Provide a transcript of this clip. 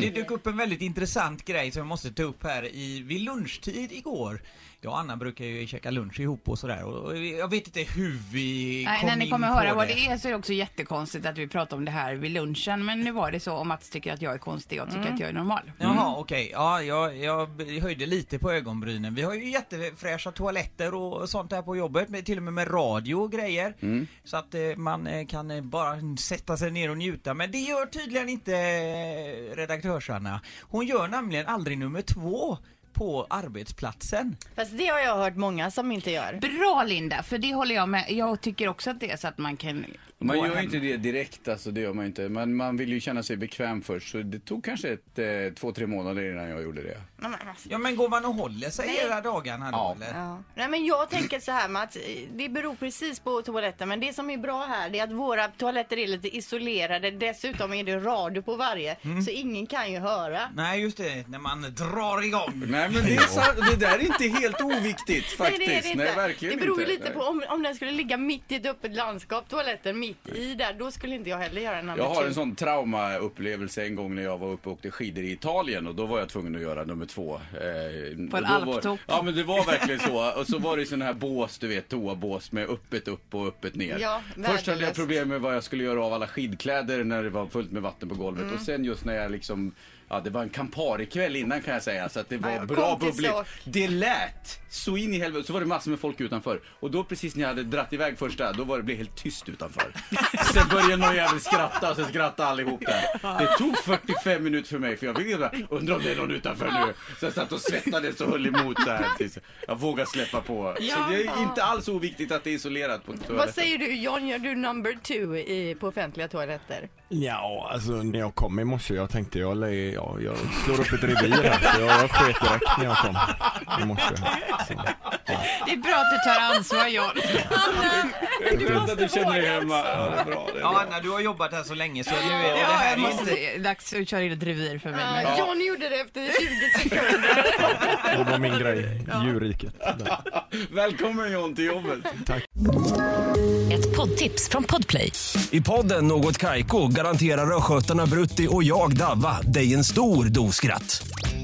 det dök upp en väldigt intressant grej som jag måste ta upp här i, vid lunchtid igår. Jag och Anna brukar ju käka lunch ihop och sådär och jag vet inte hur vi Nej, kom när ni in kommer på höra det. vad det är så är det också jättekonstigt att vi pratar om det här vid lunchen. Men nu var det så och Mats tycker att jag är konstig och jag tycker att jag är normal. Jaha, okej. Ja, jag, jag höjde lite på ögonbrynen. Vi har ju jättefräscha toaletter och sånt där på jobbet, med, till och med med radio och grejer. Så att eh, man eh, kan eh, bara sätta sig ner och njuta. Men det gör tydligen inte eh, redaktörs-Anna. Hon gör nämligen aldrig nummer två på arbetsplatsen. Fast det har jag hört många som inte gör. Bra Linda, för det håller jag med. Jag tycker också att det är så att man kan Man gör ju hem. inte det direkt, alltså det gör man inte. Men man vill ju känna sig bekväm först. Så det tog kanske ett, eh, två, tre månader innan jag gjorde det. Men alltså. Ja men går man och håller sig Nej. hela dagarna då Ja. eller? Ja. Nej men jag tänker så här med att det beror precis på toaletten men det som är bra här det är att våra toaletter är lite isolerade. Dessutom är det radio på varje så ingen kan ju höra. Nej just det, när man drar igång. Nej men det, är sant, det där är inte helt oviktigt faktiskt. Nej det är det inte. Nej, verkligen det beror ju lite på om, om den skulle ligga mitt i ett öppet landskap, toaletten mitt i där, då skulle inte jag heller göra nummer Jag har two. en sån traumaupplevelse en gång när jag var uppe och åkte skidor i Italien och då var jag tvungen att göra nummer två. Eh, På en då var- alptopp. Ja men det var verkligen så. Och så var det sån här bås, du vet, toabås med öppet upp och öppet ner. Ja, Först hade jag problem med vad jag skulle göra av alla skidkläder när det var fullt med vatten på golvet. Mm. Och sen just när jag liksom Ja, det var en Campari-kväll innan kan jag säga, så att det var Ja, bra kom till bubbligt. sak. Det lät så in i helvete, så var det massor med folk utanför. Och då precis när jag hade dratt iväg första, då var det blev helt tyst utanför. Sen började någon jävel skratta och sen skrattade allihop där. Det tog 45 minuter för mig, för jag ville bara, undra om det är någon utanför nu. Så jag satt och svettades och höll emot där tills jag vågade släppa på. Så det är inte alls oviktigt att det är isolerat på Vad toaletten. säger du John, gör du number two i, på offentliga toaletter? Ja, alltså när jag kom i morse, jag tänkte jag, lä- ja, jag slår upp ett revir här, så jag, jag sket direkt när jag kom i morse. Så. Det är bra att du tar ansvar John. Vet att du känner dig hemma. Ja, det är bra. Det är Ja bra. Anna, du har jobbat här så länge så nu är det, det Ja, här jag är måste, det är dags att köra in ett revir för mig. Ja. Men John gjorde det efter 20 sekunder. Det var min grej, djurriket. Välkommen John till jobbet. Ett poddtips från Podplay. I podden Något Kaiko garanterar östgötarna Brutti och jag, Davva, dig en stor dos skratt.